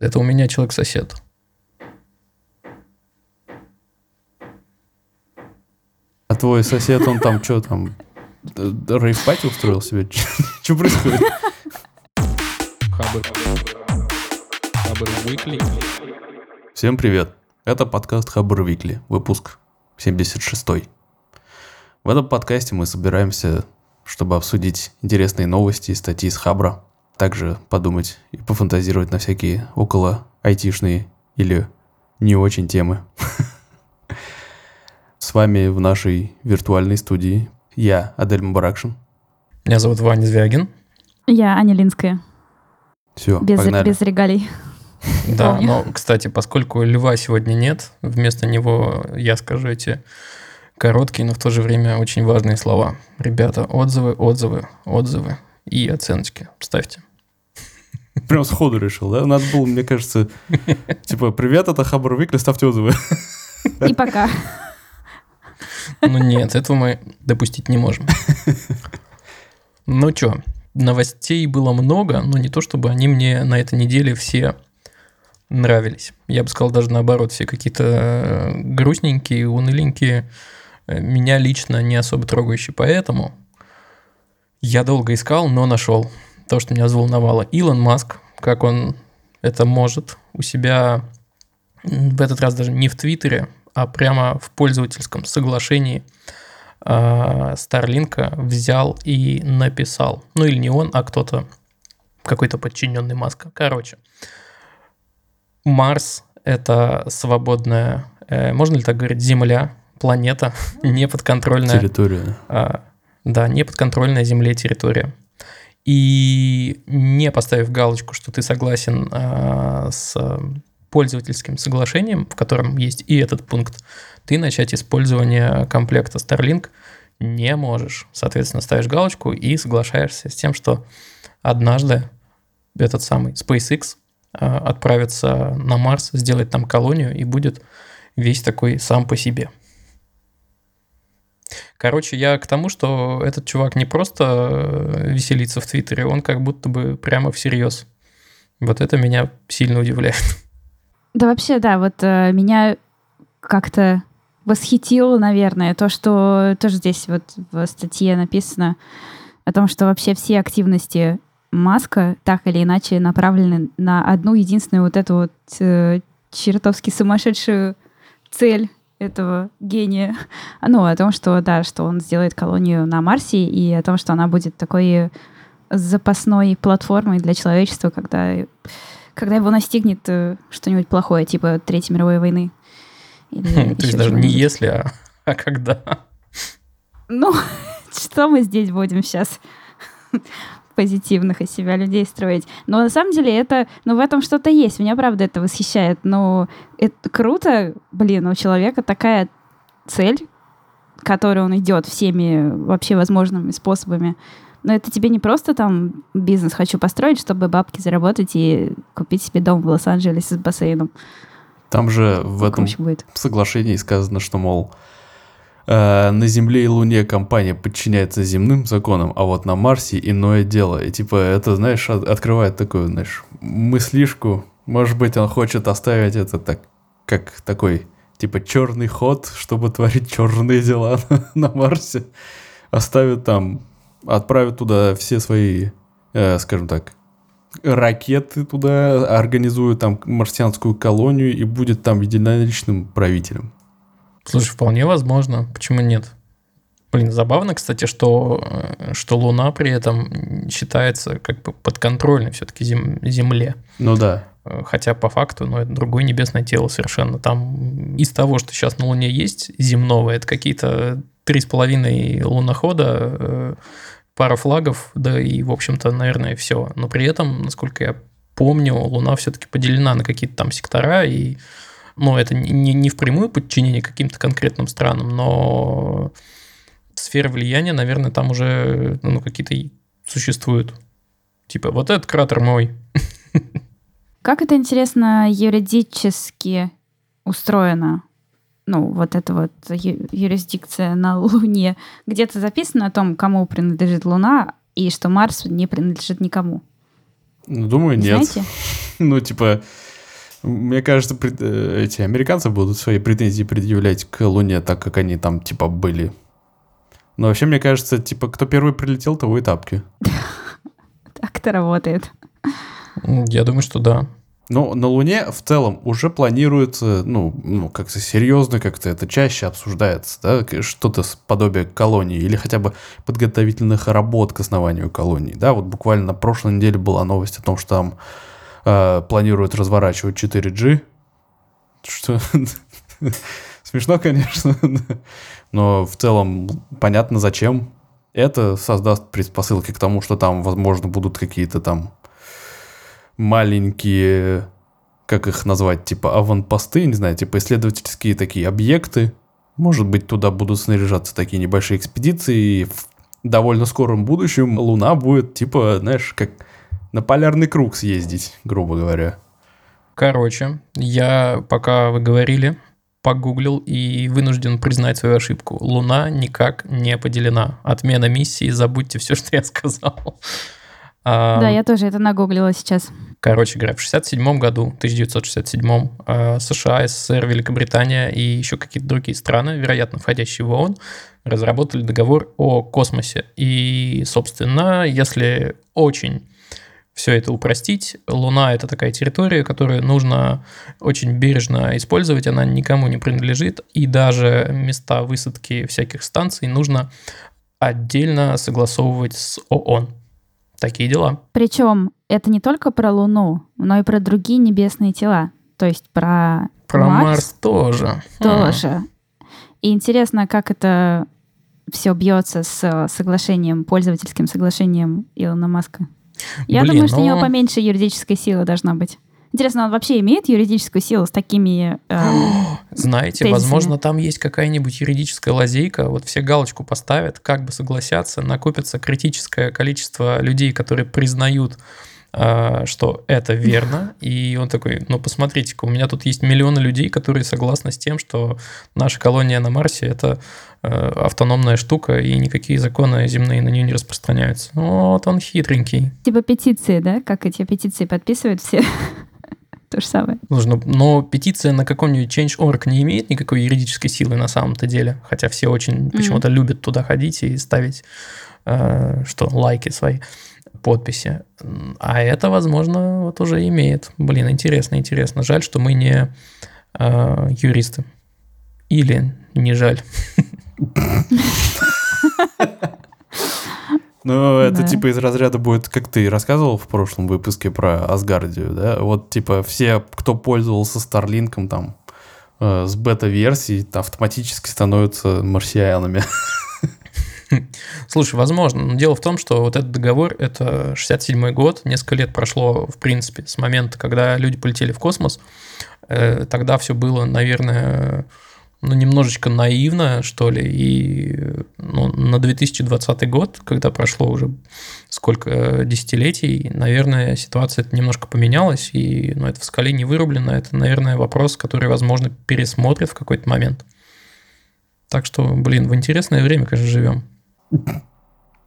Это у меня человек-сосед. А твой сосед, он там что там, рейв-пати устроил себе? Что происходит? Хабр. Хабр Weekly. Всем привет. Это подкаст Хабр Викли, выпуск 76 В этом подкасте мы собираемся, чтобы обсудить интересные новости и статьи с Хабра, также подумать и пофантазировать на всякие около айтишные или не очень темы. С вами в нашей виртуальной студии я, Адель Мабаракшин. Меня зовут Ваня Звягин. Я Аня Линская. Все, Без, погнали. без регалий. Да, но, кстати, поскольку льва сегодня нет, вместо него я скажу эти короткие, но в то же время очень важные слова. Ребята, отзывы, отзывы, отзывы и оценочки. Ставьте. Прям сходу решил, да? Надо было, мне кажется, типа, привет, это Хабр Викли, ставьте отзывы. И пока. Ну нет, этого мы допустить не можем. Ну что, новостей было много, но не то, чтобы они мне на этой неделе все нравились. Я бы сказал даже наоборот, все какие-то э, грустненькие, уныленькие, э, меня лично не особо трогающие. Поэтому я долго искал, но нашел то, что меня взволновало. Илон Маск, как он это может у себя в этот раз даже не в Твиттере, а прямо в пользовательском соглашении Старлинка взял и написал. Ну или не он, а кто-то, какой-то подчиненный Маска. Короче, Марс – это свободная, э, можно ли так говорить, Земля, планета, неподконтрольная. Территория. А, да, неподконтрольная Земле территория. И не поставив галочку, что ты согласен а, с пользовательским соглашением, в котором есть и этот пункт, ты начать использование комплекта Starlink не можешь. Соответственно, ставишь галочку и соглашаешься с тем, что однажды этот самый SpaceX а, отправится на Марс, сделает там колонию и будет весь такой сам по себе. Короче, я к тому, что этот чувак не просто э, веселится в Твиттере, он как будто бы прямо всерьез. Вот это меня сильно удивляет. Да вообще, да, вот э, меня как-то восхитило, наверное, то, что тоже здесь вот в статье написано о том, что вообще все активности Маска так или иначе направлены на одну единственную вот эту вот э, чертовски сумасшедшую цель этого гения. Ну, о том, что, да, что он сделает колонию на Марсе и о том, что она будет такой запасной платформой для человечества, когда, когда его настигнет э, что-нибудь плохое, типа Третьей мировой войны. Или То есть даже не если, а, а когда. Ну, что мы здесь будем сейчас позитивных из себя людей строить. Но на самом деле это, ну, в этом что-то есть. Меня, правда, это восхищает. Но это круто, блин, у человека такая цель, к которой он идет всеми вообще возможными способами. Но это тебе не просто там бизнес хочу построить, чтобы бабки заработать и купить себе дом в Лос-Анджелесе с бассейном. Там же в этом будет. соглашении сказано, что, мол, э, на Земле и Луне компания подчиняется земным законам, а вот на Марсе иное дело. И типа это, знаешь, от- открывает такую, знаешь, мыслишку. Может быть, он хочет оставить это так, как такой, типа, черный ход, чтобы творить черные дела на Марсе. Оставит там, отправит туда все свои, э, скажем так, ракеты туда, организует там марсианскую колонию и будет там единоличным правителем. Слушай, вполне возможно. Почему нет? Блин, забавно, кстати, что, э, что Луна при этом считается как бы подконтрольной все-таки Земле. Ну да. Э, Хотя по факту, ну, это другое небесное тело совершенно. Там из того, что сейчас на Луне есть земного, это какие-то три с половиной лунохода, э, пара флагов, да и, в общем-то, наверное, все. Но при этом, насколько я помню, Луна все-таки поделена на какие-то там сектора, и, ну, это не, не впрямую подчинение каким-то конкретным странам, но сферы влияния, наверное, там уже ну, какие-то существуют. Типа, вот этот кратер мой, Как это интересно юридически устроено? Ну, вот эта вот ю- юрисдикция на Луне. Где-то записано о том, кому принадлежит Луна, и что Марс не принадлежит никому. Ну, думаю, Не нет. Знаете? Ну, типа, Мне кажется, пред- э, эти американцы будут свои претензии предъявлять к Луне, так как они там, типа, были. Но вообще, мне кажется, типа, кто первый прилетел, того и тапки. Так это работает. Я думаю, что да. Но на Луне в целом уже планируется, ну, ну как-то серьезно, как-то это чаще обсуждается, да, что-то с подобие колонии или хотя бы подготовительных работ к основанию колонии, да, вот буквально на прошлой неделе была новость о том, что там э, планируют разворачивать 4G, что смешно, конечно, но в целом понятно зачем. Это создаст предпосылки к тому, что там, возможно, будут какие-то там маленькие, как их назвать, типа аванпосты, не знаю, типа исследовательские такие объекты. Может быть, туда будут снаряжаться такие небольшие экспедиции, и в довольно скором будущем Луна будет, типа, знаешь, как на полярный круг съездить, грубо говоря. Короче, я, пока вы говорили, погуглил и вынужден признать свою ошибку. Луна никак не поделена. Отмена миссии, забудьте все, что я сказал. А, Да, я тоже это нагуглила сейчас. Короче говоря, в 67 году, 1967, э, США, СССР, Великобритания и еще какие-то другие страны, вероятно, входящие в ООН, разработали договор о космосе. И, собственно, если очень все это упростить, Луна — это такая территория, которую нужно очень бережно использовать, она никому не принадлежит, и даже места высадки всяких станций нужно отдельно согласовывать с ООН. Такие дела. Причем это не только про Луну, но и про другие небесные тела. То есть про, Про Марс, Марс тоже. тоже. И интересно, как это все бьется с э, соглашением, пользовательским соглашением Илона Маска. Я Блин, думаю, что у него ну- поменьше юридической силы должно быть. Интересно, он вообще имеет юридическую силу с такими... эм, Знаете, тезисами. возможно, там есть какая-нибудь юридическая лазейка, вот все галочку поставят, как бы согласятся, накопится критическое количество людей, которые признают, что это верно, и он такой, ну посмотрите-ка, у меня тут есть миллионы людей, которые согласны с тем, что наша колония на Марсе это э, автономная штука, и никакие законы земные на нее не распространяются. Вот он хитренький. типа петиции, да? Как эти петиции подписывают все. То же самое. Нужно, но петиция на каком-нибудь Change.org не имеет никакой юридической силы на самом-то деле, хотя все очень почему-то любят туда ходить и ставить э, что лайки свои подписи. А это, возможно, вот уже имеет. Блин, интересно, интересно. Жаль, что мы не э, юристы. Или не жаль. Ну, это Да. типа из разряда будет, как ты рассказывал в прошлом выпуске про Асгардию, да? Вот типа все, кто пользовался Старлинком там э, с бета-версией, то автоматически становятся марсианами. Слушай, возможно, но дело в том, что вот этот договор, это 67 год, несколько лет прошло, в принципе, с момента, когда люди полетели в космос. Э, Тогда все было, наверное, ну, немножечко наивно, что ли, и ну, на 2020 год, когда прошло уже сколько э, десятилетий, наверное, ситуация немножко поменялась, и ну, это в скале не вырублено, это, наверное, вопрос, который, возможно, пересмотрят в какой-то момент. Так что, блин, в интересное время, конечно, живем.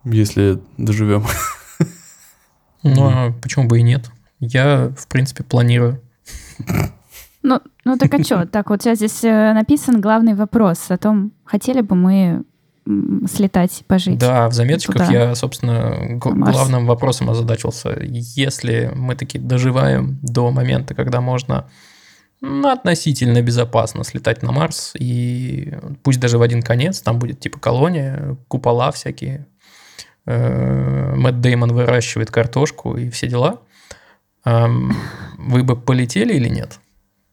Если доживем. Ну, а почему бы и нет? Я, в принципе, планирую. Ну, ну так а что? Так, вот сейчас здесь э, написан главный вопрос о том, хотели бы мы слетать, пожить. Да, в заметочках Туда. я, собственно, г- главным вопросом озадачился. Если мы таки доживаем до момента, когда можно относительно безопасно слетать на Марс, и пусть даже в один конец, там будет типа колония, купола всякие, э, Мэтт Деймон выращивает картошку и все дела, эм, вы бы полетели или нет?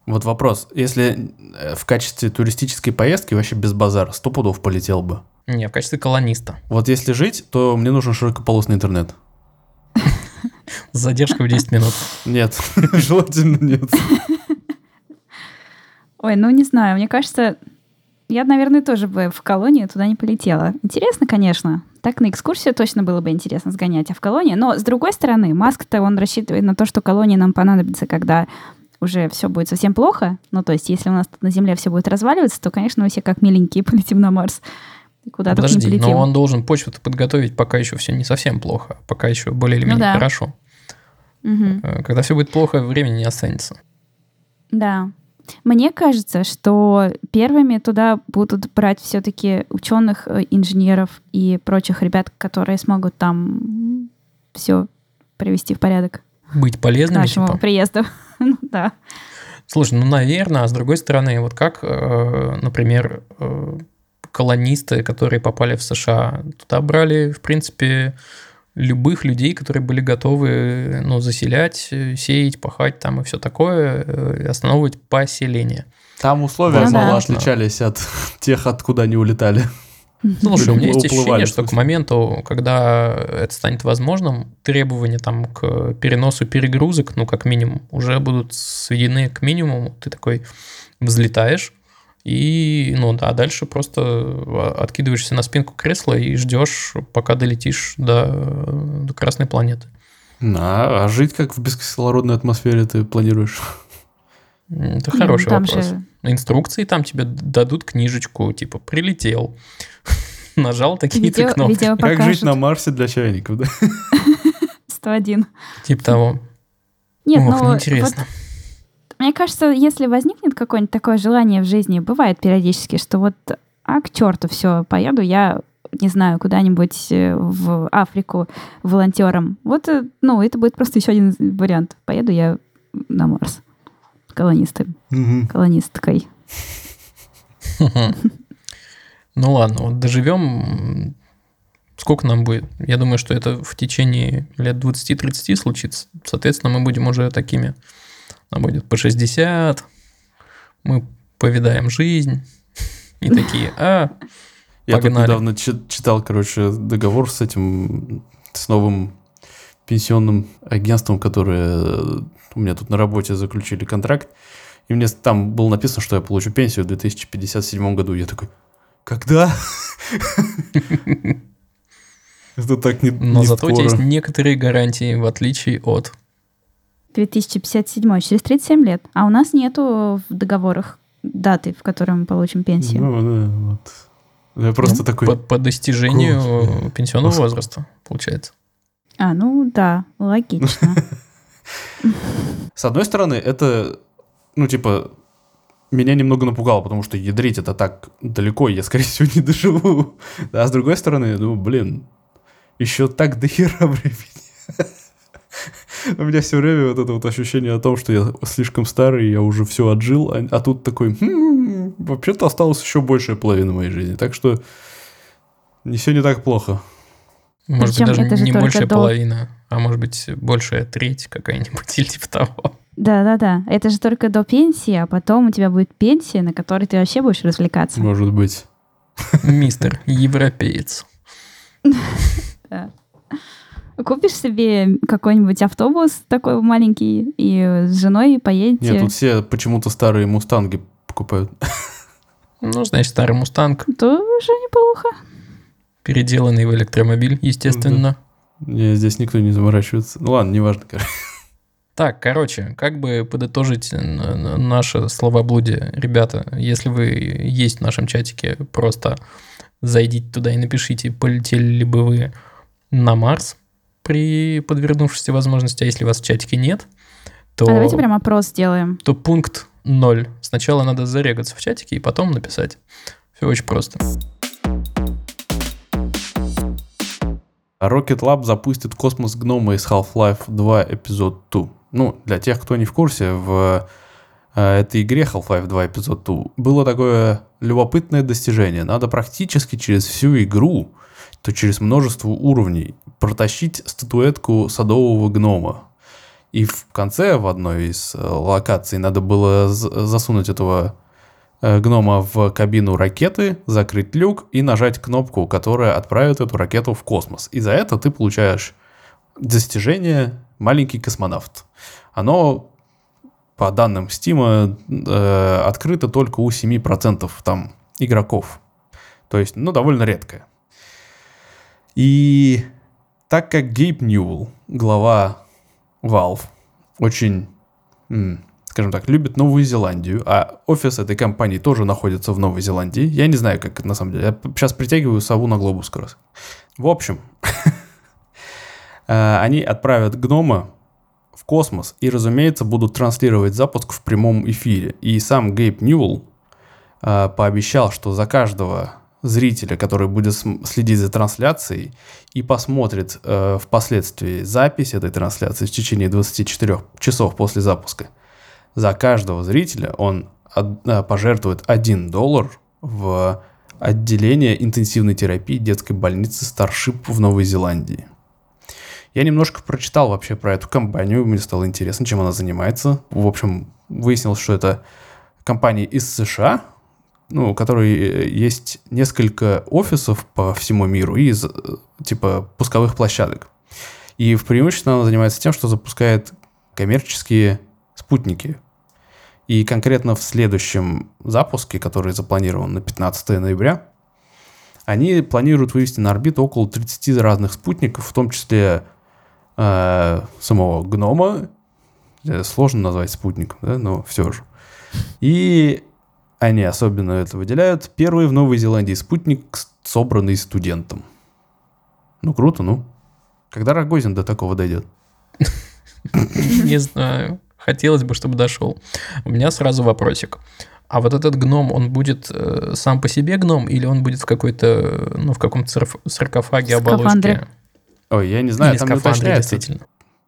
Вот вопрос. Если э, в качестве туристической поездки вообще без базара, сто пудов полетел бы. Не, в качестве колониста. Вот если жить, то мне нужен широкополосный интернет. С задержкой в 10 минут. Нет, желательно нет. Ой, ну не знаю, мне кажется, я, наверное, тоже бы в колонию туда не полетела. Интересно, конечно. Так на экскурсию точно было бы интересно сгонять, а в колонию. Но, с другой стороны, Маск-то он рассчитывает на то, что колония нам понадобится, когда уже все будет совсем плохо. Ну, то есть, если у нас тут на Земле все будет разваливаться, то, конечно, мы все как миленькие полетим на Марс. И куда тут не Подожди, полетим. но он должен почву-то подготовить, пока еще все не совсем плохо, пока еще более или Ну менее да. хорошо. Э, Когда все будет плохо, времени не останется. Да. Мне кажется, что первыми туда будут брать все-таки ученых, э, инженеров и прочих ребят, которые смогут там все привести в порядок Быть к полезными, нашему типа. приезду. Ну да. Слушай, ну, наверное, а с другой стороны, вот как, э, например, э, колонисты, которые попали в США, туда брали, в принципе, любых людей, которые были готовы, ну, заселять, э, сеять, пахать там и все такое, э, основывать поселение. Там условия Ну да. мало отличались от тех, откуда они улетали. Слушай, у меня есть ощущение, что к моменту, когда это станет возможным, требования там к переносу перегрузок, ну, как минимум, уже будут сведены к минимуму. Ты такой взлетаешь, и, ну, да, дальше просто а, откидываешься на спинку кресла и ждешь, пока долетишь до, до Красной планеты. А, а жить как в бескислородной атмосфере ты планируешь? Это хороший там вопрос. же- Инструкции там тебе дадут книжечку, типа, прилетел, нажал такие-то Видео, кнопки. видео Как жить на. Марсе для чайников, да? 101. Типа того. Нет, Ох, ну, неинтересно. вот мне кажется, если возникнет какое-нибудь такое желание в жизни, бывает периодически, что вот, а к черту все, поеду я, не знаю, куда-нибудь э, в Африку волонтером. Вот, э, ну, это будет просто еще один вариант. Поеду я на Марс колонистом, Мгм. колонисткой. Ну ладно, вот доживем. Сколько нам будет? Я думаю, что это в течение лет 20-30 случится. Соответственно, мы будем уже такими. Нам будет по 60. Мы повидаем жизнь. И такие, а, Я тут недавно чи- читал, короче, договор с этим, с новым пенсионным агентством, которое э, у меня тут на работе заключили контракт. И мне там было написано, что я получу пенсию в 2057 году. Я такой, когда? Это так не но зато у тебя скоро. есть некоторые гарантии, в отличие от... 2057, через 37 лет. А у нас нету в договорах даты, в которой мы получим пенсию. Ну, да, вот. Я просто ну, такой... По, по достижению Господи. пенсионного Господи. возраста, получается. А, ну да, логично. С одной стороны, это, ну, типа, меня немного напугало, потому что ядрить это так далеко, я, скорее всего, не доживу. А с другой стороны, я думаю, блин, еще так до хера времени. У меня все время вот это вот ощущение о том, что я слишком старый, я уже все отжил, а, а тут такой, «Хм, вообще-то осталась еще большая половина моей жизни, так что не все не так плохо. Может Причем быть, даже это же не большая до- половина, а может быть, большая треть какая-нибудь или типа того. Да-да-да. Это же только до пенсии, а потом у тебя будет пенсия, на которой ты вообще будешь развлекаться. Может быть. Мистер европеец. Купишь себе какой-нибудь автобус такой маленький и с женой поедете. Нет, тут все почему-то старые мустанги покупают. Ну, значит, старый мустанг, Тоже неплохо. переделанный в электромобиль, естественно. Не, здесь никто не заморачивается. Ну ладно, неважно. короче. Так, короче, как бы подытожить наше словоблудие, ребята, если вы есть в нашем чатике, просто зайдите туда и напишите, полетели ли бы вы на Марс при подвернувшейся возможности, а если вас в чатике нет, то, А давайте прям опрос сделаем. то пункт 0. Сначала надо зарегаться в чатике и потом написать. Все очень просто. Rocket Lab запустит космос гнома из Half-Life 2 эпизод 2. Ну, для тех, кто не в курсе, в этой игре Half-Life 2 эпизод 2 было такое любопытное достижение. Надо практически через всю игру, то через множество уровней протащить статуэтку садового гнома. И в конце, в одной из э, локаций, надо было засунуть этого э, гнома в кабину ракеты, закрыть люк и нажать кнопку, которая отправит эту ракету в космос. И за это ты получаешь достижение «Маленький космонавт». Оно, по данным Steam, э, открыто только у 7% там игроков. То есть, ну, довольно редкое. И так как Гейб Ньюэлл, глава Valve, очень, скажем так, любит Новую Зеландию, а офис этой компании тоже находится в Новой Зеландии. Я не знаю, как это на самом деле. Я сейчас притягиваю сову на глобус как раз. В общем, э, они отправят гнома космос и, разумеется, будут транслировать запуск в прямом эфире. И сам Гейб Ньюэлл э, пообещал, что за каждого зрителя, который будет следить за трансляцией и посмотрит э, впоследствии запись этой трансляции в течение 24 часов после запуска, за каждого зрителя он от, э, пожертвует 1 доллар в отделение интенсивной терапии детской больницы Старшип в Новой Зеландии. Я немножко прочитал вообще про эту компанию, мне стало интересно, чем она занимается. В общем, выяснилось, что это компания из США, ну, у которой э, есть несколько офисов по всему миру и э, типа пусковых площадок. И в преимущественно она занимается тем, что запускает коммерческие спутники. И конкретно в следующем запуске, который запланирован на 15 ноября, они планируют вывести на орбиту около 30 разных спутников, в том числе э, самого гнома. Сложно назвать спутником, да, но все же. И они особенно это выделяют. Первый в Новой Зеландии спутник, собранный студентом. Ну, круто, ну. Когда Рогозин до такого дойдет? Не знаю. Хотелось бы, чтобы дошел. У меня сразу вопросик. А вот этот гном, он будет э, сам по себе гном, или он будет в какой-то, ну, в каком-то саркофаге, оболочке? Ой, я не знаю, или там скафандре, действительно.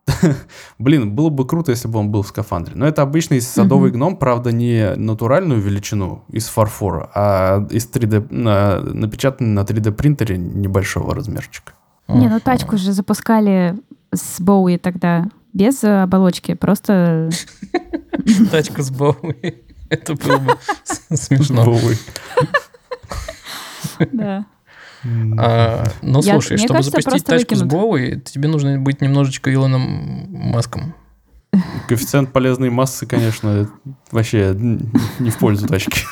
Блин, было бы круто, если бы он был в скафандре. Но это обычный садовый гном, правда, не натуральную величину из фарфора, а из 3D, на, напечатанный на 3D принтере небольшого размерчика. Не, ну тачку же запускали с Боуи тогда без оболочки, просто... Тачку с Боуи. Это было бы смешно. Боуи. Да. А, ну, Я- слушай, чтобы кажется, запустить тачку с выкинут. Боуи, тебе нужно быть немножечко Илоном Маском. Коэффициент полезной массы, конечно, вообще не в пользу тачки.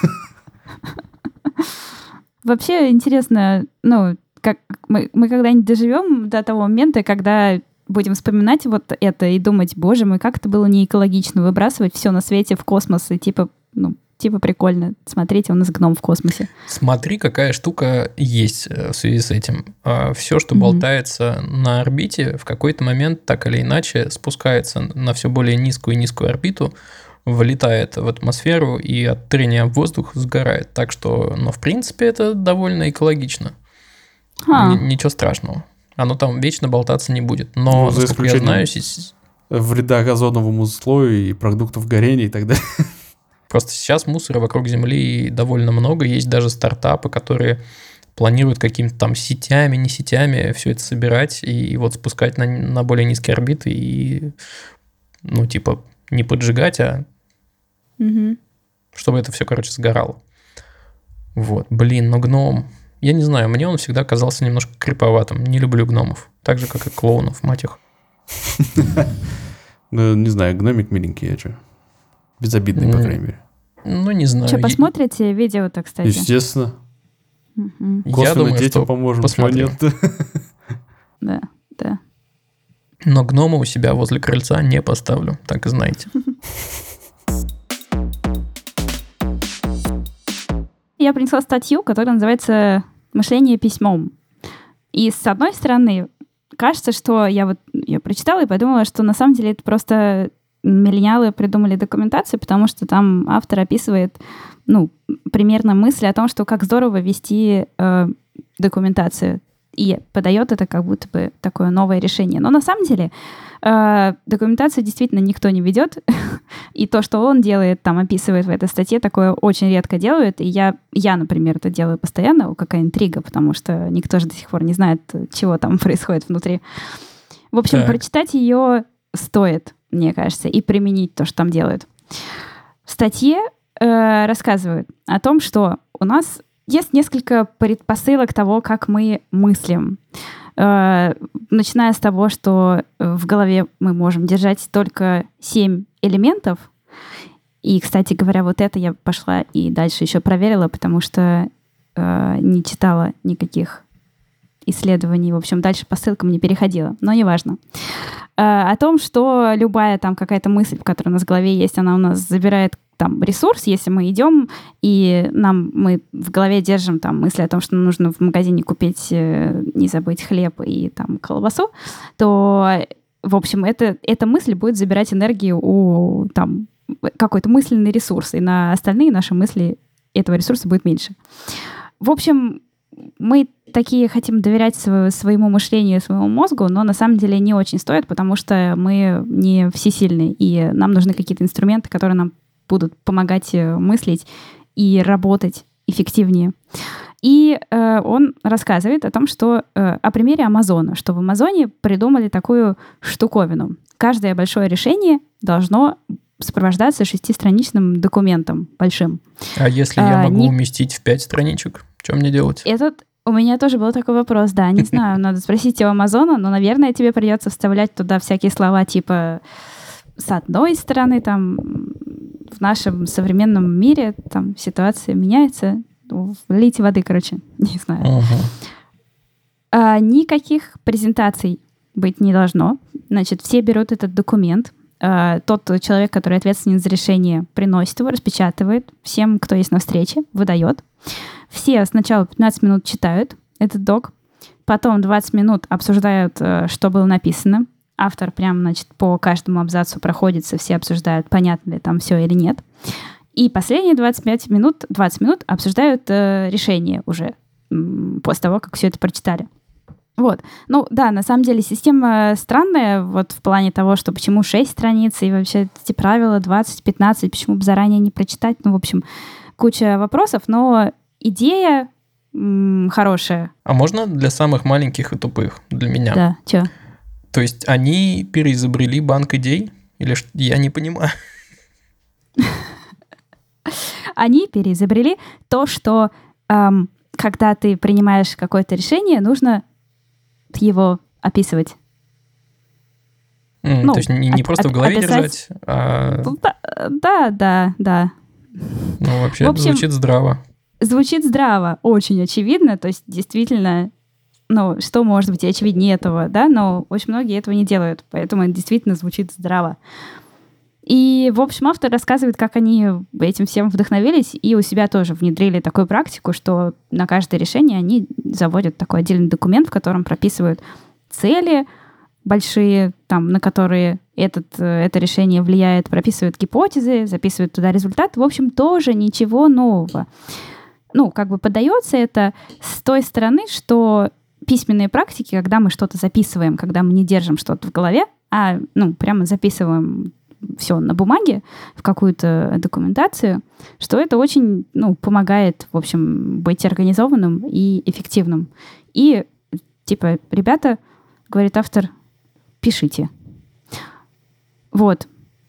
Вообще интересно, ну, как мы, мы когда-нибудь доживем до того момента, когда будем вспоминать вот это и думать, боже мой, как это было не экологично выбрасывать все на свете в космос и типа, ну, типа прикольно. Смотрите, у нас гном в космосе. Смотри, какая штука есть э, в связи с этим. Все, что Мгм. болтается на орбите, в какой-то момент так или иначе спускается на все более низкую и низкую орбиту, вылетает в атмосферу и от трения об воздух сгорает. Так что, ну, в принципе, это довольно экологично. А, Н- Ничего страшного. Оно там вечно болтаться не будет. Но, Ну, за насколько я знаю, Вреда озоновому слою и продуктов горения и так далее. Просто сейчас мусора вокруг Земли довольно много. Есть даже стартапы, которые планируют какими-то там сетями, не сетями все это собирать и вот спускать на, на более низкие орбиты и, ну, типа, не поджигать, а мгм. чтобы это все, короче, сгорало. Вот. Блин, но гном... Я не знаю, мне он всегда казался немножко криповатым. Не люблю гномов. Так же, как и клоунов, мать их. Ну, не знаю, гномик миленький, я что. Безобидный, по крайней мере. Ну, не знаю. Что, Я- посмотрите видео-то, кстати? Естественно. Я Косвенно думаю, детям что поможем. Чего нет Да, да. Но гнома у себя возле крыльца не поставлю, так и знаете. Я принесла статью, которая называется «Мышление письмом». И с одной стороны, кажется, что я вот ее прочитала и подумала, что на самом деле это просто миллениалы придумали документацию, потому что там автор описывает, ну, примерно мысли о том, что как здорово вести э, документацию. И подает это как будто бы такое новое решение. Но на самом деле э, документацию действительно никто не ведет. И то, что он делает, там описывает в этой статье, такое очень редко делают. И я, я, например, это делаю постоянно. О, какая интрига, потому что никто же до сих пор не знает, чего там происходит внутри. В общем, Так. прочитать ее стоит, мне кажется, и применить то, что там делают. В статье э, рассказывают о том, что у нас есть несколько предпосылок того, как мы мыслим. Э, начиная с того, что в голове мы можем держать только семь элементов. И, кстати говоря, вот это я пошла и дальше еще проверила, потому что э, не читала никаких исследований. В общем, дальше по ссылкам не переходила, но неважно. Э, о том, что любая там какая-то мысль, которая у нас в голове есть, она у нас забирает там ресурс, если мы идем и нам мы в голове держим там мысли о том, что нужно в магазине купить, э, не забыть хлеб и там колбасу, то в общем, это, эта мысль будет забирать энергию у там, какой-то мысленный ресурс, и на остальные наши мысли этого ресурса будет меньше. В общем, мы такие хотим доверять своему мышлению, своему мозгу, но на самом деле не очень стоит, потому что мы не всесильны, и нам нужны какие-то инструменты, которые нам будут помогать э, мыслить и работать эффективнее. И э, он рассказывает о том, что э, о примере Амазона, что в Амазоне придумали такую штуковину. Каждое большое решение должно сопровождаться шестистраничным документом большим. А если а, я могу не... уместить в пять страничек, что мне делать? Этот у меня тоже был такой вопрос, да, не знаю, надо спросить у Амазона, но, наверное, тебе придется вставлять туда всякие слова типа с одной стороны, там, в нашем современном мире там ситуация меняется, влейте воды, короче, не знаю. А, никаких презентаций быть не должно. Значит, все берут этот документ, а, тот человек, который ответственен за решение, приносит его, распечатывает всем, кто есть на встрече, выдает. Все сначала 15 минут читают этот док, потом 20 минут обсуждают, э, что было написано. Автор прям, значит, по каждому абзацу проходится, все обсуждают, понятно ли там все или нет. И последние 25 минут, 20 минут обсуждают э, решение уже после того, как все это прочитали. Вот. Ну, да, на самом деле система странная вот в плане того, что почему 6 страниц и вообще эти правила 20-15, почему бы заранее не прочитать. Ну, в общем, куча вопросов, но идея м- хорошая. А можно для самых маленьких и тупых, для меня? Да, чё? То есть они переизобрели банк идей? Или что? Я не понимаю. Они переизобрели то, что эм, когда ты принимаешь какое-то решение, нужно его описывать. Mm, ну, то есть не, не просто в голове описать... держать, а... Да, да, да. Ну, вообще в общем, звучит здраво. Звучит здраво, очень очевидно. То есть действительно, ну, что может быть очевиднее этого, да? Но очень многие этого не делают, поэтому это действительно звучит здраво. И, в общем, автор рассказывает, как они этим всем вдохновились и у себя тоже внедрили такую практику, что на каждое решение они заводят такой отдельный документ, в котором прописывают цели большие, там, на которые этот, это решение влияет, прописывают гипотезы, записывают туда результат. В общем, тоже ничего нового. Ну, как бы подается это с той стороны, что письменные практики, когда мы что-то записываем, когда мы не держим что-то в голове, а ну, прямо записываем все на бумаге, в какую-то документацию, что это очень ну, помогает, в общем, быть организованным и эффективным. И, типа, ребята, говорит автор, пишите. Вот.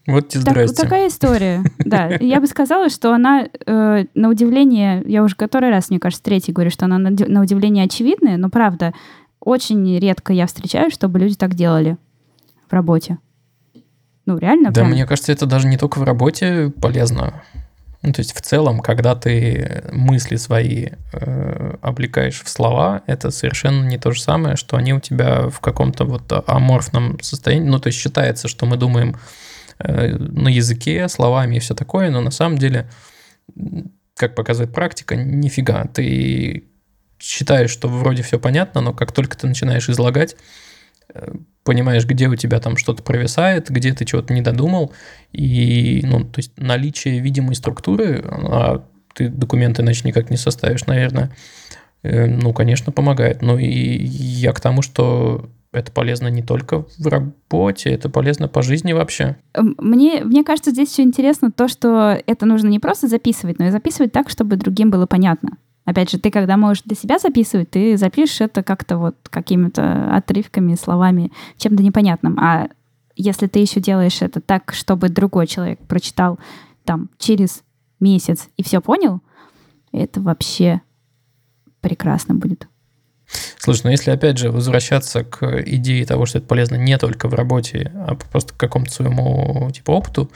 Вот тебе так, Такая история, да. Я бы сказала, что она, э, на удивление, я уже который раз, мне кажется, третий говорю, что она на, на удивление очевидная, но правда, очень редко я встречаю, чтобы люди так делали в работе. Ну, реально. Да, прям... мне кажется, это даже не только в работе полезно. Ну, то есть в целом, когда ты мысли свои э, облекаешь в слова, это совершенно не то же самое, что они у тебя в каком-то вот аморфном состоянии. Ну, то есть считается, что мы думаем на языке, словами и все такое, но на самом деле, как показывает практика, нифига. Ты считаешь, что вроде все понятно, но как только ты начинаешь излагать, э, понимаешь, где у тебя там что-то провисает, где ты чего-то не додумал, и, ну, то есть наличие видимой структуры, а ты документы иначе никак не составишь, наверное, э, ну, конечно, помогает. Ну, и я к тому, что это полезно не только в работе, это полезно по жизни вообще. Мне, мне кажется, здесь все интересно то, что это нужно не просто записывать, но и записывать так, чтобы другим было понятно. Опять же, ты когда можешь для себя записывать, ты запишешь это как-то вот какими-то отрывками, словами, чем-то непонятным. А если ты еще делаешь это так, чтобы другой человек прочитал там через месяц и все понял, это вообще прекрасно будет. Слушай, ну если опять же возвращаться к идее того, что это полезно не только в работе, а просто к какому-то своему типа опыту,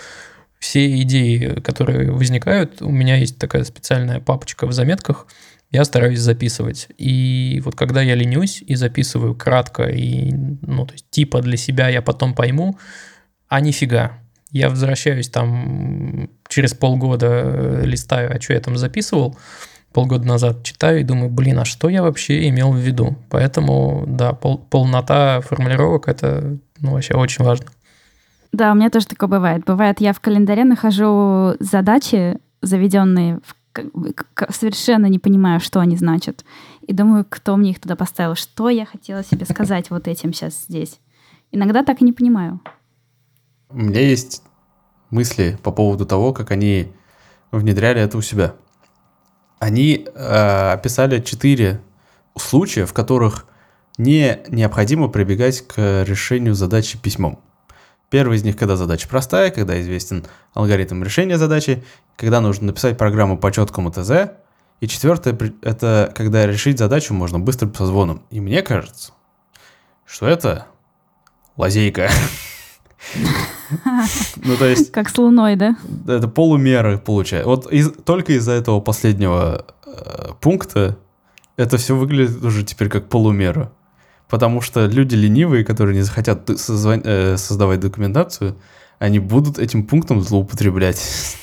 все идеи, которые возникают, у меня есть такая специальная папочка в заметках, я стараюсь записывать. И вот когда я ленюсь и записываю кратко, и, ну, то есть типа для себя я потом пойму, а нифига. Я возвращаюсь там через полгода, э, листаю, а что я там записывал, полгода назад читаю и думаю, блин, а что я вообще имел в виду? Поэтому, да, пол, полнота формулировок – это ну, вообще очень важно. Да, у меня тоже такое бывает. Бывает, я в календаре нахожу задачи, заведенные в совершенно не понимаю, что они значат. И думаю, кто мне их туда поставил, что я хотела себе сказать вот этим сейчас здесь. Иногда так и не понимаю. У меня есть мысли по поводу того, как они внедряли это у себя. Они э, описали четыре случая, в которых не необходимо прибегать к решению задачи письмом. Первый из них, когда задача простая, когда известен алгоритм решения задачи, когда нужно написать программу по четкому ТЗ. И четвертое, это когда решить задачу можно быстро созвоном. И мне кажется, что это лазейка. Ну, то есть... Как с Луной, да? Это полумеры получается. Вот только из-за этого последнего э, пункта это все выглядит уже теперь как полумера. Потому что люди ленивые, которые не захотят э, создавать документацию, они будут этим пунктом злоупотреблять.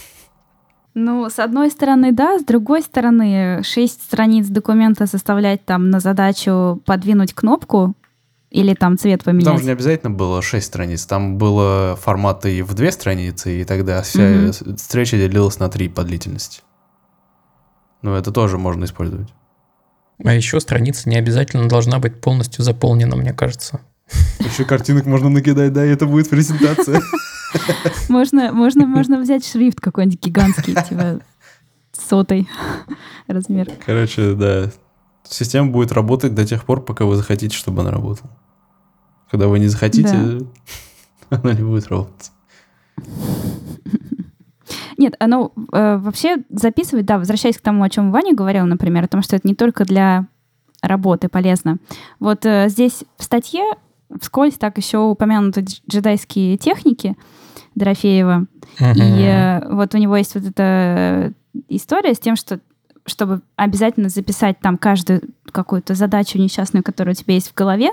Ну, с одной стороны, да, с другой стороны, шесть страниц документа составлять там на задачу подвинуть кнопку или там цвет поменять. Там же не обязательно было шесть страниц, там было форматы и в две страницы, и тогда вся угу. встреча делилась на три по длительности. Ну, это тоже можно использовать. А еще страница не обязательно должна быть полностью заполнена, мне кажется. Еще картинок можно накидать, да, и это будет презентация. Можно, можно, можно взять шрифт какой-нибудь гигантский, типа сотый размер. Короче, да. Система будет работать до тех пор, пока вы захотите, чтобы она работала. Когда вы не захотите, да. она не будет работать. Нет, оно э, вообще записывать, да, возвращаясь к тому, о чем Ваня говорил, например, о том, что это не только для работы полезно. Вот э, здесь в статье вскользь так еще упомянуты джедайские техники Дорофеева. Uh-huh. И э, вот у него есть вот эта история с тем, что чтобы обязательно записать там каждую какую-то задачу несчастную, которая у тебя есть в голове,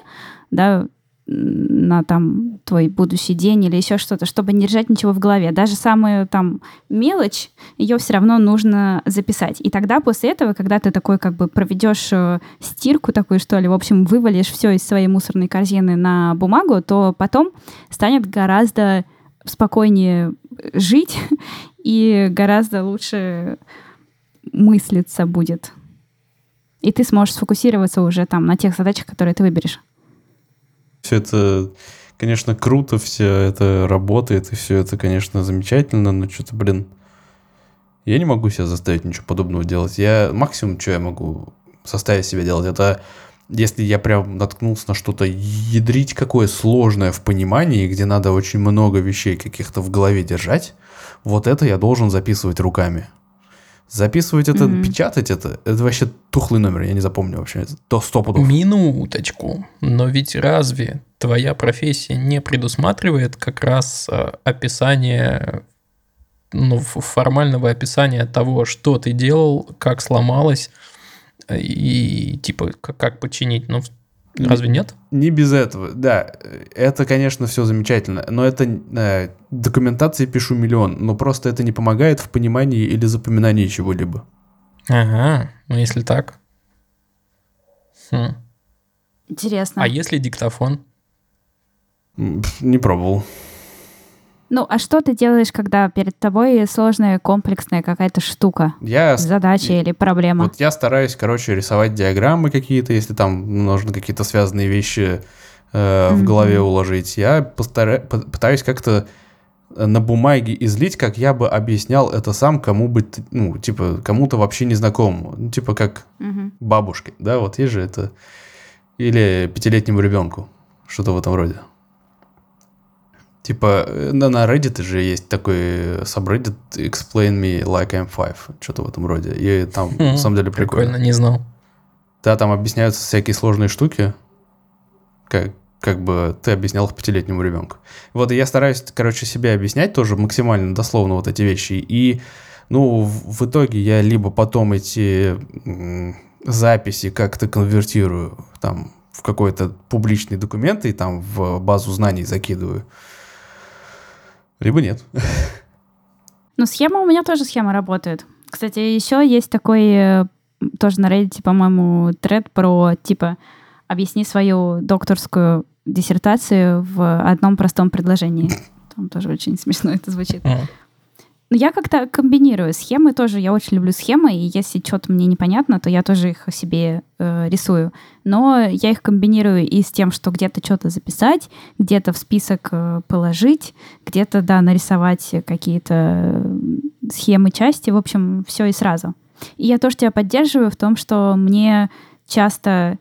да, на там твой будущий день или еще что-то, чтобы не держать ничего в голове. Даже самую там мелочь, ее все равно нужно записать. И тогда после этого, когда ты такой как бы проведешь э, стирку такую, что ли, в общем, вывалишь все из своей мусорной корзины на бумагу, то потом станет гораздо спокойнее жить и гораздо лучше мыслиться будет. И ты сможешь сфокусироваться уже там на тех задачах, которые ты выберешь. Все это, конечно, круто, все это работает, и все это, конечно, замечательно, но что-то, блин, я не могу себя заставить ничего подобного делать. Я максимум, что я могу составить себя делать, это если я прям наткнулся на что-то ядрить какое сложное в понимании, где надо очень много вещей каких-то в голове держать, вот это я должен записывать руками. Записывать это, mm-hmm. печатать это, это вообще тухлый номер, я не запомню вообще. То сто пудов. Минуточку. Но ведь разве твоя профессия не предусматривает как раз э, описание, ну, формального описания того, что ты делал, как сломалось, и типа как, как починить? Ну, Разве нет? Не без этого, да. Это, конечно, все замечательно, но это э, документации пишу миллион, но просто это не помогает в понимании или запоминании чего-либо. Ага, ну если так. Хм. Интересно. А если диктофон? Не пробовал. Ну, а что ты делаешь, когда перед тобой сложная, комплексная какая-то штука? Я... Задача или проблема? Вот я стараюсь, короче, рисовать диаграммы какие-то, если там нужно какие-то связанные вещи э, в mm-hmm. голове уложить. Я постара... пытаюсь как-то на бумаге излить, как я бы объяснял это сам кому бы, ну, типа, кому-то вообще незнакомому. Ну, типа, как mm-hmm. бабушке, да, вот есть же это. Или пятилетнему ребенку. Что-то в этом роде. Типа, э, на, на Reddit же есть такой subreddit Explain me like I'm five. Что-то в этом роде. И там, mm, на самом деле, прикольно. Прикольно, не знал. Да, там объясняются всякие сложные штуки. Как, как бы ты объяснял их пятилетнему ребенку. Вот и я стараюсь, короче, себе объяснять тоже максимально дословно вот эти вещи. И, ну, в, в итоге я либо потом эти записи как-то конвертирую там в какой-то публичный документ и там в базу знаний закидываю, либо нет. Ну, схема у меня тоже схема работает. Кстати, еще есть такой э, тоже на Reddit, по-моему, тред про, типа, объясни свою докторскую диссертацию в одном простом предложении. Там тоже очень смешно это звучит. М. Но я как-то комбинирую схемы тоже. Я очень люблю схемы, и если что-то мне непонятно, то я тоже их себе э, рисую. Но я их комбинирую и с тем, что где-то что-то записать, где-то в список э, положить, где-то, да, нарисовать какие-то э, схемы части. В общем, все и сразу. И я тоже тебя поддерживаю в том, что мне часто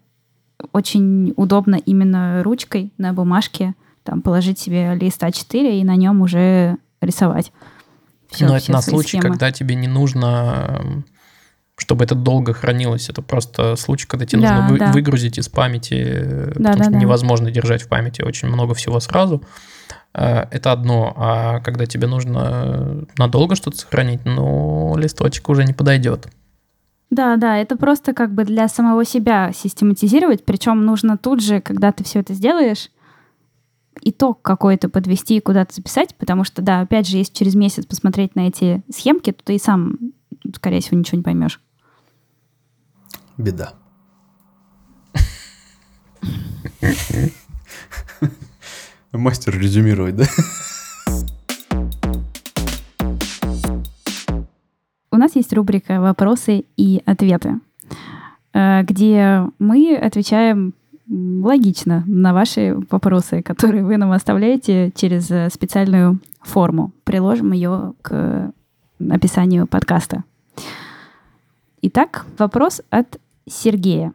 очень удобно именно ручкой на бумажке там положить себе лист А4 и на нем уже рисовать. Всё, Но это все на свои случай, схемы. когда тебе не нужно, чтобы это долго хранилось. Это просто случай, когда тебе Да, нужно вы- да. выгрузить из памяти, Да, потому да, что да. невозможно держать в памяти очень много всего сразу. Э, Это одно. А когда тебе нужно надолго что-то сохранить, ну, листочек уже не подойдет. Да, да, это просто как бы для самого себя систематизировать, причем нужно тут же, когда ты все это сделаешь, итог какой-то подвести и куда-то записать, потому что, да, опять же, если через месяц посмотреть на эти схемки, то ты и сам, скорее всего, ничего не поймешь. Беда. Мастер резюмировать, да? У нас есть рубрика «Вопросы и ответы», э, где мы отвечаем логично на ваши вопросы, которые вы нам оставляете через э, специальную форму. Приложим ее к описанию подкаста. Итак, вопрос от Сергея.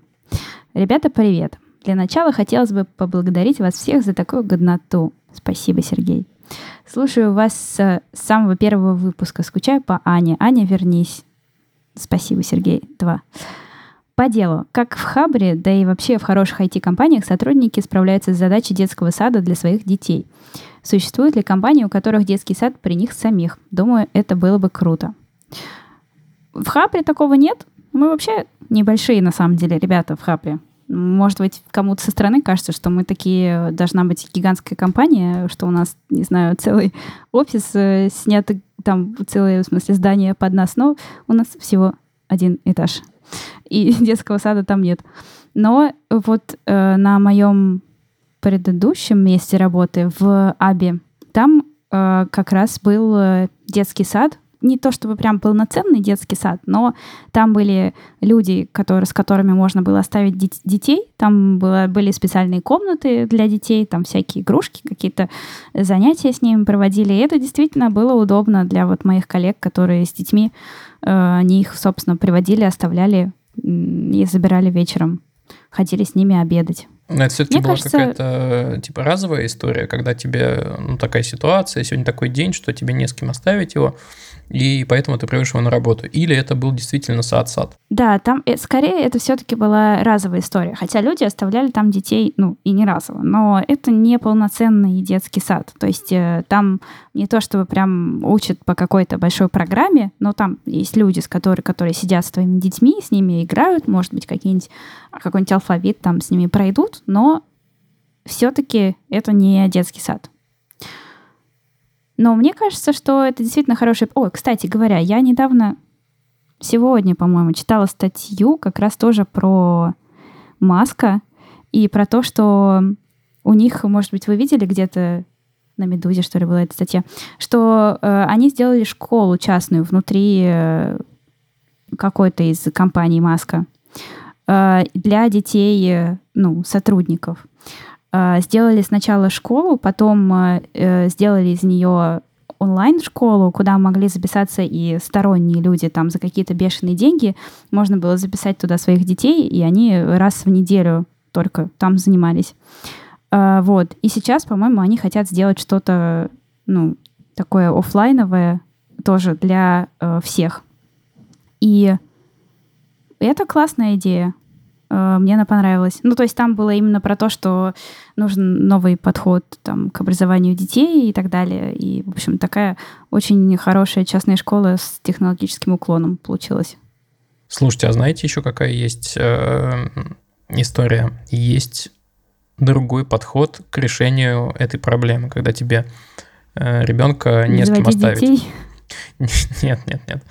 Ребята, привет. Для начала хотелось бы поблагодарить вас всех за такую годноту. Спасибо, Сергей. Слушаю вас с самого первого выпуска. Скучаю по Ане. Аня, вернись. Спасибо, Сергей. Два. По делу. Как в Хабре, да и вообще в хороших IT-компаниях сотрудники справляются с задачей детского сада для своих детей. Существуют ли компании, у которых детский сад при них самих? Думаю, это было бы круто. В Хабре такого нет. Мы вообще небольшие, на самом деле, ребята в Хабре. Может быть, кому-то со стороны кажется, что мы такие, должна быть гигантская компания, что у нас, не знаю, целый офис э, снят, там целое, в смысле, здание под нас, но у нас всего один этаж. И детского сада там нет. Но вот э, на моем предыдущем месте работы в АБИ, там э, как раз был э, детский сад. Не то чтобы прям полноценный детский сад, но там были люди, которые, с которыми можно было оставить дет- детей. Там было, были специальные комнаты для детей, там всякие игрушки, какие-то занятия с ними проводили. И это действительно было удобно для вот моих коллег, которые с детьми, они их, собственно, приводили, оставляли и забирали вечером. Ходили с ними обедать. Но это все-таки Мне была кажется- какая-то типа разовая история, когда тебе ну, такая ситуация, сегодня такой день, что тебе не с кем оставить его, и поэтому ты приводишь его на работу. Или это был действительно сад-сад. Да, там э, скорее это все-таки была разовая история. Хотя люди оставляли там детей, ну, и не разово. Но это не полноценный детский сад. То есть э, там не то, чтобы прям учат по какой-то большой программе, но там есть люди, с которые, которые сидят с твоими детьми, с ними играют, может быть, какие-нибудь, какой-нибудь алфавит там с ними пройдут, но все-таки это не детский сад. Но мне кажется, что это действительно хороший... Ой, кстати говоря, я недавно сегодня, по-моему, читала статью как раз тоже про Маска и про то, что у них, может быть, вы видели где-то на Медузе, что ли, была эта статья, что э, они сделали школу частную внутри э, какой-то из компаний Маска для детей, э, ну, сотрудников. Э, сделали сначала школу, потом э, э, сделали из нее онлайн-школу, куда могли записаться и сторонние люди там за какие-то бешеные деньги. Можно было записать туда своих детей, и они раз в неделю только там занимались. Вот. И сейчас, по-моему, они хотят сделать что-то, ну, такое оффлайновое тоже для э, всех. И это классная идея. Э, Мне она понравилась. Ну, то есть там было именно про то, что нужен новый подход там, к образованию детей и так далее. И, в общем, такая очень хорошая частная школа с технологическим уклоном получилась. Слушайте, а знаете еще какая есть э, история? Есть другой подход к решению этой проблемы, когда тебе э, ребенка не с кем оставить. детей. Нет, нет, нет.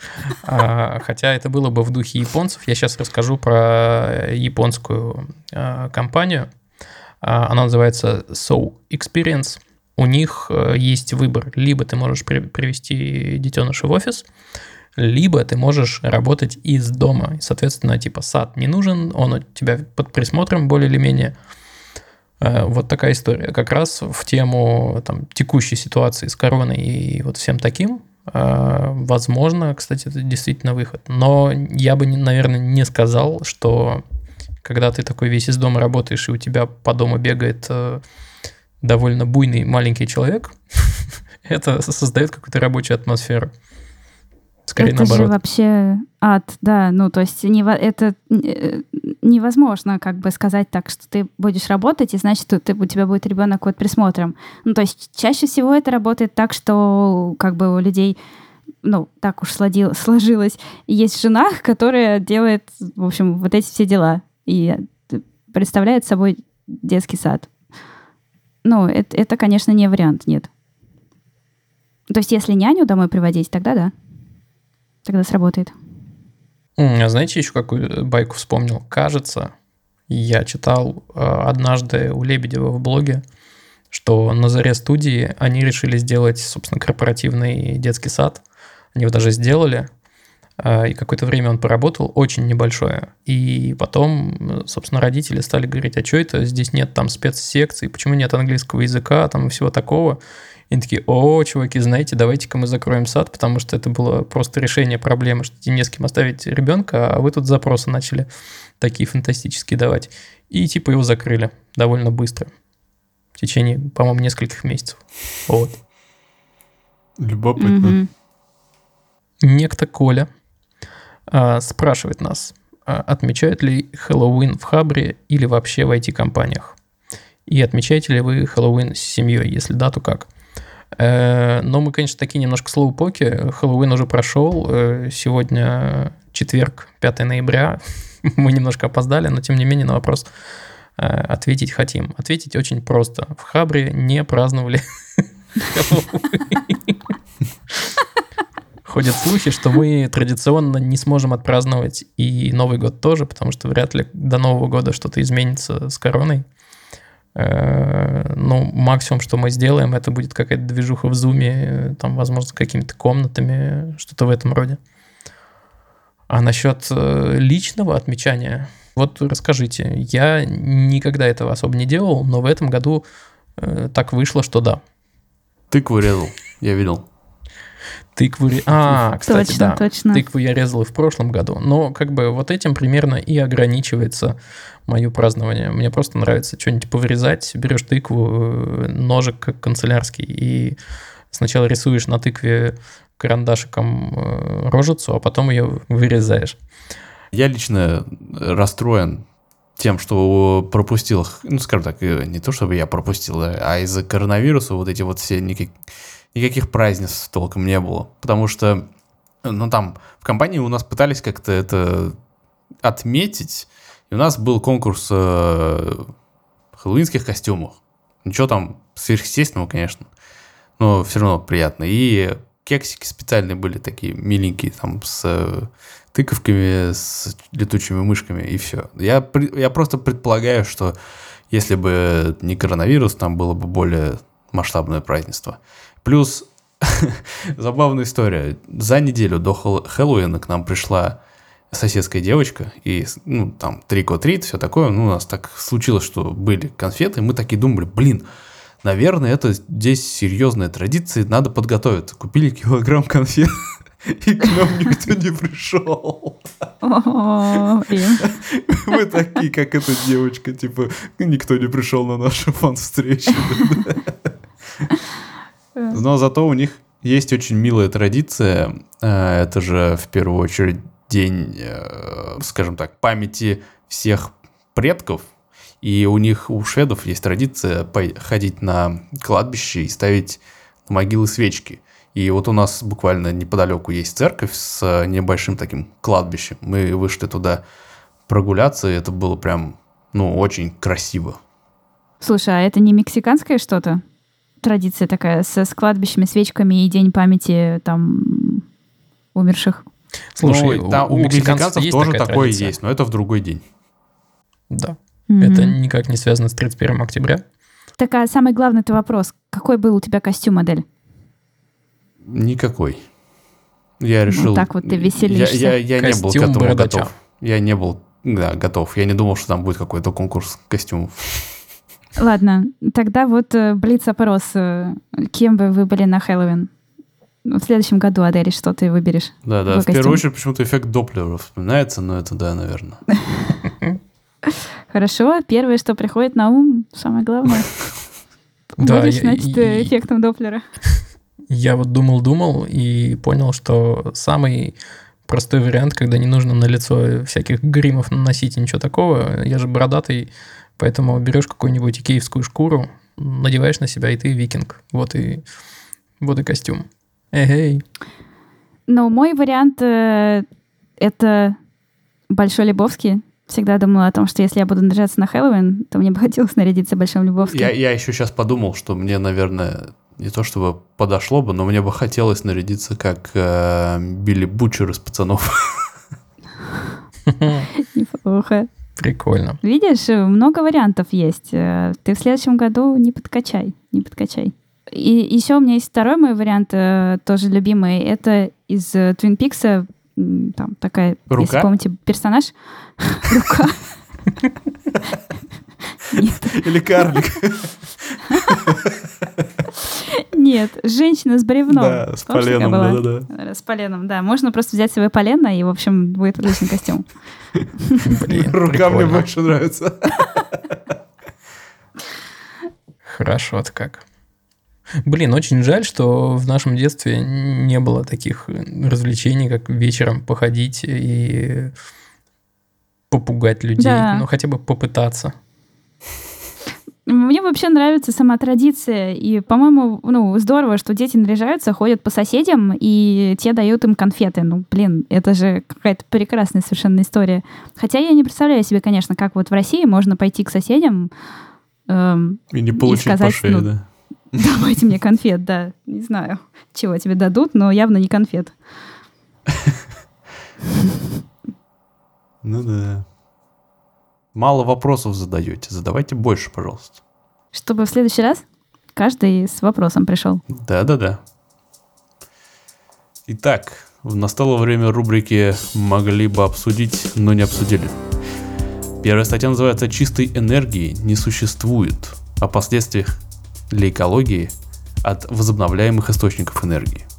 А, хотя это было бы в духе японцев. Я сейчас расскажу про японскую а, компанию. А, Она называется So Experience. У них э, есть выбор. Либо ты можешь при- привести детеныша в офис, либо ты можешь работать из дома. Соответственно, типа сад не нужен, он у тебя под присмотром более или менее. Э, Вот такая история. Как раз в тему там, текущей ситуации с короной и вот всем таким, возможно, кстати, это действительно выход. Но я бы, наверное, не сказал, что когда ты такой весь из дома работаешь, и у тебя по дому бегает э, довольно буйный маленький человек, это создает какую-то рабочую атмосферу. Скорее это же наоборот. вообще ад, да. Ну, то есть нево- это э, невозможно как бы сказать так, что ты будешь работать, и значит, ты, у тебя будет ребенок под присмотром. Ну, то есть чаще всего это работает так, что как бы у людей ну, так уж сладил- сложилось. Есть жена, которая делает, в общем, вот эти все дела. И представляет собой детский сад. Ну, это, это, конечно, не вариант, нет. То есть, если няню домой приводить, тогда да. Тогда сработает. А Знаете, еще какую байку вспомнил? Кажется, я читал э, однажды у Лебедева в блоге, что на заре студии они решили сделать, собственно, корпоративный детский сад. Они его даже сделали, э, и какое-то время он поработал, очень небольшое. И потом, э, собственно, родители стали говорить, а что это, здесь нет там спецсекций, почему нет английского языка, там и всего такого. И они такие, о, чуваки, знаете, давайте-ка мы закроем сад, потому что это было просто решение проблемы, что тебе не с кем оставить ребенка, а вы тут запросы начали такие фантастические давать. И типа его закрыли довольно быстро. В течение, по-моему, нескольких месяцев. Вот. Любопытно. Некто Коля а, спрашивает нас, а, отмечают ли Хэллоуин в Хабре или вообще в IT-компаниях? И отмечаете ли вы Хэллоуин с семьей? Если да, то как? Э, Но мы, конечно, такие немножко слоупоки. Хэллоуин уже прошел. Э, Сегодня четверг, 5 ноября. Мы немножко опоздали, но тем не менее на вопрос э, ответить хотим. Ответить очень просто. В Хабре не праздновали. Ходят слухи, что мы традиционно не сможем отпраздновать и Новый год тоже, потому что вряд ли до Нового года что-то изменится с короной. Э, Ну, максимум, что мы сделаем, это будет какая-то движуха в зуме, э, там, возможно, с какими-то комнатами, что-то в этом роде. А насчет э, личного отмечания, вот расскажите. Я никогда этого особо не делал, но в этом году так вышло, что да. Тыкву резал, я видел. Тыкву... А, кстати, точно, да. точно. Тыкву я резал и в прошлом году. Но как бы вот этим примерно и ограничивается мое празднование. Мне просто нравится что-нибудь повырезать. Берешь тыкву, э, ножик как канцелярский, и сначала рисуешь на тыкве карандашиком э, рожицу, а потом ее вырезаешь. Я лично расстроен тем, что пропустил, ну, скажем так, э, не то чтобы я пропустил, а из-за коронавируса вот эти вот все никак- никаких празднеств толком не было. Потому что, ну, там, в компании у нас пытались как-то это отметить, и у нас был конкурс э, хэллоуинских костюмов. Ничего там сверхъестественного, конечно, но все равно приятно. И кексики специальные были такие миленькие, там, с э, тыковками, с летучими мышками, и все. Я, я просто предполагаю, что если бы не коронавирус, там было бы более масштабное празднество. Плюс забавная история. За неделю до Хэлл- Хэллоуина к нам пришла соседская девочка, и, ну, там, трик-о-трит, все такое. Ну, у нас так случилось, что были конфеты, мы такие думали, блин, наверное, это здесь серьезная традиция, надо подготовиться. Купили килограмм конфет, и к нам никто не пришел. Мы такие, как эта девочка, типа, никто не пришел на нашу фан-встречу. Но зато у них есть очень милая традиция. Э, Это же в первую очередь день, э, скажем так, памяти всех предков. И у них, у шведов есть традиция ходить на кладбище и ставить на могилы свечки. И вот у нас буквально неподалеку есть церковь с небольшим таким кладбищем. Мы вышли туда прогуляться, и это было прям, ну, очень красиво. Слушай, а это не мексиканское что-то? Традиция такая со с кладбищами, свечками и день памяти там умерших. Слушай, Ну, там у, у мексиканцев есть тоже такое традиция. есть, но это в другой день. Да. Это Мгм. никак не связано с 31 октября. Так, а самый главный ты вопрос. Какой был у тебя костюм, модель? Никакой. Я решил... так вот ты веселишься. Я, я, я не был к этому бородача. готов. Я не был, да, готов. Я не думал, что там будет какой-то конкурс костюмов. Ладно, тогда вот э, блиц-опрос. э, Кем бы вы были на Хэллоуин? В следующем году, Адель, что ты выберешь? Да, да. В первую костюм? очередь почему-то эффект Доплера вспоминается, но это да, наверное. Хорошо, первое, что приходит на ум, самое главное. Будешь, значит, э, эффектом Доплера. Я вот думал-думал и понял, что самый простой вариант, когда не нужно на лицо всяких гримов наносить и ничего такого, я же бородатый, поэтому берешь какую-нибудь икеевскую шкуру, надеваешь на себя, и ты викинг. Вот и, вот и костюм. Эгей. Но мой вариант э, это Большой Лебовский. Всегда думала о том, что если я буду наряжаться на Хэллоуин, то мне бы хотелось нарядиться Большим Лебовским. Я, я еще сейчас подумал, что мне, наверное, не то чтобы подошло бы, но мне бы хотелось нарядиться как э, Билли Бучер из пацанов. Неплохо. Прикольно. Видишь, много вариантов есть. Э, Ты в следующем году не подкачай, не подкачай. И еще у меня есть второй мой вариант, э, тоже любимый. Это из э, Твин Пикса. м, Там такая, Рука? если помните, персонаж. Рука. Или карлик. нет, женщина с бревном. Да, с Помнишь, поленом, да-да-да. С поленом, да. Можно просто взять свое полено, и, в общем, будет отличный костюм. Блин, Рука мне больше нравится. Хорошо-то как. Блин, очень жаль, что в нашем детстве не было таких развлечений, как вечером походить и попугать людей. Да. Ну, хотя бы попытаться. Мне вообще нравится сама традиция, и, по-моему, ну, здорово, что дети наряжаются, ходят по соседям, и те дают им конфеты. Ну, блин, это же какая-то прекрасная совершенно история. Хотя я не представляю себе, конечно, как вот в России можно пойти к соседям, эм, И не получить по сказать, шее, ну, да. давайте мне конфет, да, не знаю, чего тебе дадут, но явно не конфет. Ну да. Мало вопросов задаете. Задавайте больше, пожалуйста. Чтобы в следующий раз каждый с вопросом пришел. Да-да-да. Итак, настало время рубрики «Могли бы обсудить, но не обсудили». Первая статья называется «Чистой энергии не существует. О последствиях для экологии от возобновляемых источников энергии».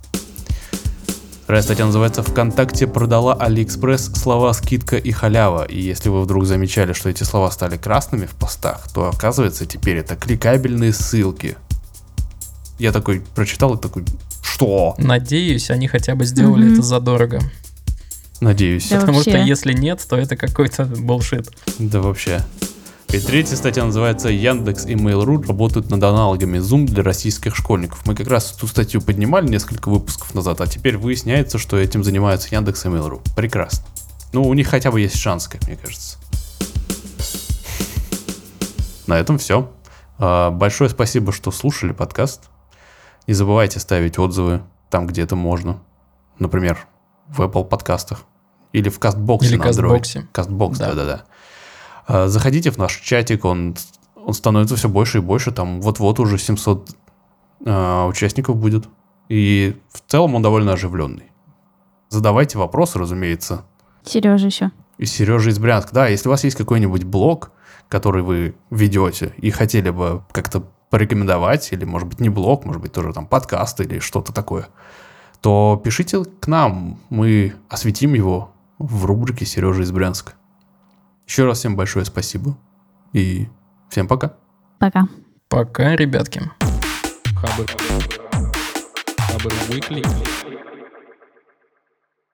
Вторая статья называется «ВКонтакте продала Алиэкспресс слова «скидка» и «халява». И если вы вдруг замечали, что эти слова стали красными в постах, то оказывается теперь это кликабельные ссылки. Я такой прочитал и такой, что? Надеюсь, они хотя бы сделали Мгм. это задорого. Надеюсь. Да. Потому что вообще. если нет, то это какой-то булшит. Да вообще. И третья статья называется «Яндекс и Mail.ru работают над аналогами Zoom для российских школьников». Мы как раз эту статью поднимали несколько выпусков назад, а теперь выясняется, что этим занимаются Яндекс и Mail.ru. Прекрасно. Ну, у них хотя бы есть шанс, как мне кажется. На этом все. Большое спасибо, что слушали подкаст. Не забывайте ставить отзывы там, где это можно. Например, в Apple подкастах. Или в Кастбоксе Или на Android. Кастбоксе. Кастбокс, Да. да-да-да. А, Заходите в наш чатик, он, он становится все больше и больше. Там вот-вот уже 700 а, участников будет. И в целом он довольно оживленный. Задавайте вопросы, разумеется. Сережа еще. И Сережа из Брянска. Да, если у вас есть какой-нибудь блог, который вы ведете и хотели бы как-то порекомендовать, или, может быть, не блог, может быть, тоже там подкаст или что-то такое, то пишите к нам. Мы осветим его в рубрике Сережа из Брянска. Еще раз всем большое спасибо. И всем пока. Пока. Пока, ребятки. Хабр. Хабр Weekly.